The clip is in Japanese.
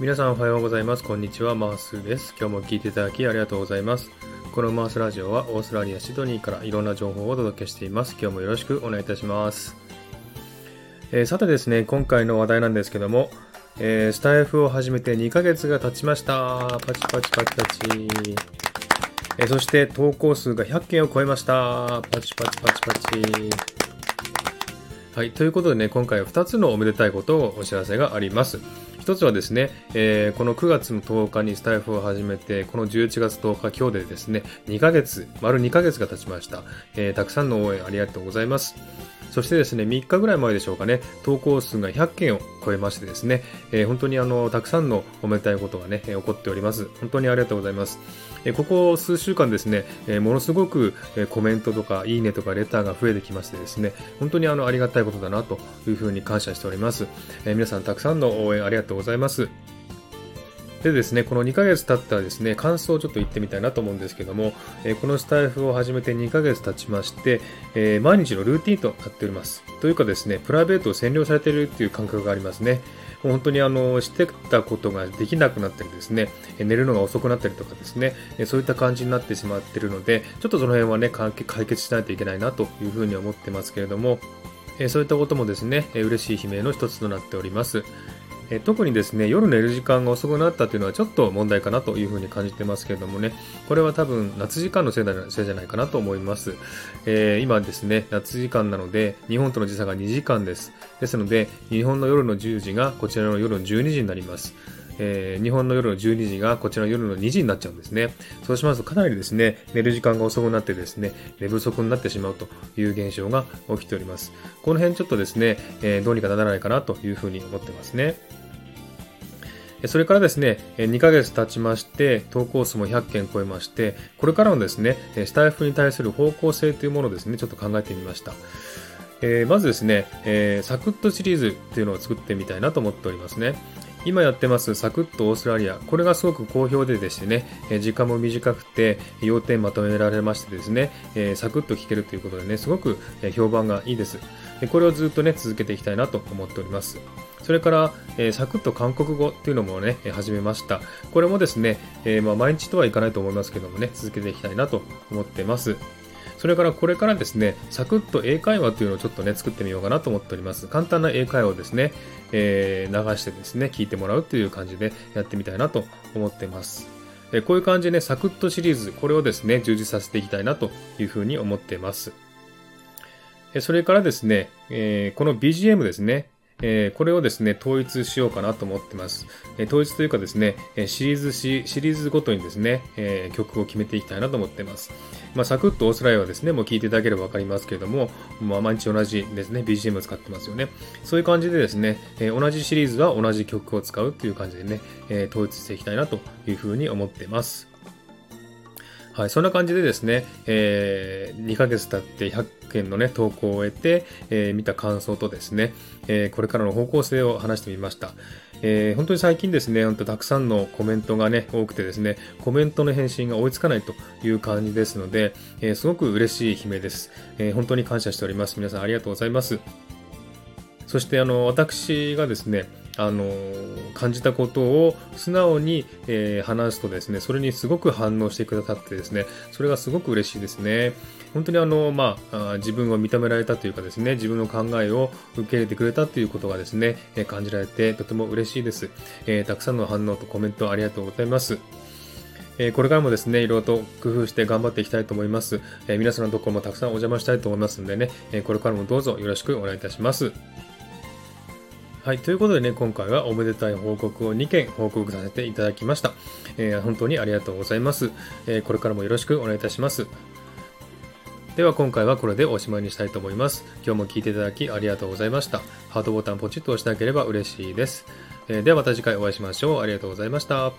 皆さんおはようございます。こんにちは、マースです。今日も聞いていただきありがとうございます。このマースラジオはオーストラリア・シドニーからいろんな情報をお届けしています。今日もよろしくお願いいたします。えーさてですね、今回の話題なんですけども、えースタイフを始めて2ヶ月が経ちました。パチパチパチパチ。えそして投稿数が100件を超えました。パチパチパチパチ。はい。ということでね、今回は2つのおめでたいことをお知らせがあります。1つはですね、えーこの9月の10日にスタイフを始めて、この11月10日今日でですね、2ヶ月、丸2ヶ月が経ちました。えーたくさんの応援ありがとうございます。そしてですね、3日ぐらい前でしょうかね、投稿数が100件を超えましてですね、えー本当にあの、たくさんのおめでたいことがね、え起こっております。本当にありがとうございます。えーここ数週間ですね、えーものすごく、えコメントとか、いいねとかレターが増えてきましてですね、本当にあの、ありがたいことだなというふうに感謝しております。えー皆さんたくさんの応援ありがとうございます。でですね、この2ヶ月経ったらですね、感想をちょっと言ってみたいなと思うんですけども、えこのスタイフを始めて2ヶ月経ちまして、え毎日のルーティンとなっております。というかですね、プライベートを占領されているっていう感覚がありますね。もう本当にあの、してたことができなくなったりですね、寝るのが遅くなったりとかですね、そういった感じになってしまっているので、ちょっとその辺はね、解決しないといけないなというふうに思ってますけれども、そういったこともですね、嬉しい悲鳴の一つとなっております。え特にですね、夜寝る時間が遅くなったというのはちょっと問題かなというふうに感じてますけれどもね、これは多分夏時間のせいせいじゃないかなと思います。えー今ですね、夏時間なので、日本との時差が2時間です。ですので、日本の夜の10時がこちらの夜の12時になります。えー日本の夜の12時がこちらの夜の2時になっちゃうんですね。そうしますとかなりですね、寝る時間が遅くなってですね、寝不足になってしまうという現象が起きております。この辺ちょっとですね、えーどうにかならないかなというふうに思ってますね。それからですね、2ヶ月経ちまして、投稿数も100件超えまして、これからのですね、スタイフに対する方向性というものをですね、ちょっと考えてみました。えーまずですね、えーサクッとシリーズっていうのを作ってみたいなと思っておりますね。今やってますサクッとオーストラリア、これがすごく好評ででしてね、時間も短くて、要点まとめられましてですね、サクッと聞けるということでね、すごく評判がいいです。これをずっとね、続けていきたいなと思っております。それから、えーサクッと韓国語っていうのもね、始めました。これもですね、えーまあ、毎日とはいかないと思いますけどもね、続けていきたいなと思ってます。それからこれからですね、サクッと英会話というのをちょっとね、作ってみようかなと思っております。簡単な英会話をですね、えー流してですね、聞いてもらうという感じでやってみたいなと思ってます。えこういう感じでね、サクッとシリーズ、これをですね、充実させていきたいなというふうに思っています。それからですね、えこの BGM ですね、えーこれをですね、統一しようかなと思ってます。えー統一というかですね、シリーズし、シリーズごとにですね、えー曲を決めていきたいなと思ってます。まあ、サクッとオーストラリアはですね、もう聞いていただければわかりますけれども、まあ、毎日同じですね、BGM を使ってますよね。そういう感じでですね、え同じシリーズは同じ曲を使うっていう感じでね、え統一していきたいなというふうに思ってます。はい、そんな感じでですね、えー2ヶ月経って100件のね、投稿を終えて、えー見た感想とですね、えーこれからの方向性を話してみました。えー本当に最近ですね、本当たくさんのコメントがね、多くてですね、コメントの返信が追いつかないという感じですので、えーすごく嬉しい悲鳴です、えー本当に感謝しております。皆さんありがとうございます。そしてあの私がですね、あの感じたことを素直に、えー話すとですね、それにすごく反応してくださってですね、それがすごく嬉しいですね。本当にあの、まあ、自分を認められたというかですね、自分の考えを受け入れてくれたということがですね、えー感じられてとても嬉しいです。えーたくさんの反応とコメントありがとうございます。えこれからもですね、いろいろと工夫して頑張っていきたいと思います。え皆さんのところもたくさんお邪魔したいと思いますのでね、えこれからもどうぞよろしくお願いいたします。はい。ということでね、今回はおめでたい報告を2件報告させていただきました。えー本当にありがとうございます。えーこれからもよろしくお願いいたします。では今回はこれでおしまいにしたいと思います。今日も聞いていただきありがとうございました。ハートボタンポチッと押していただければ嬉しいです。えーではまた次回お会いしましょう。ありがとうございました。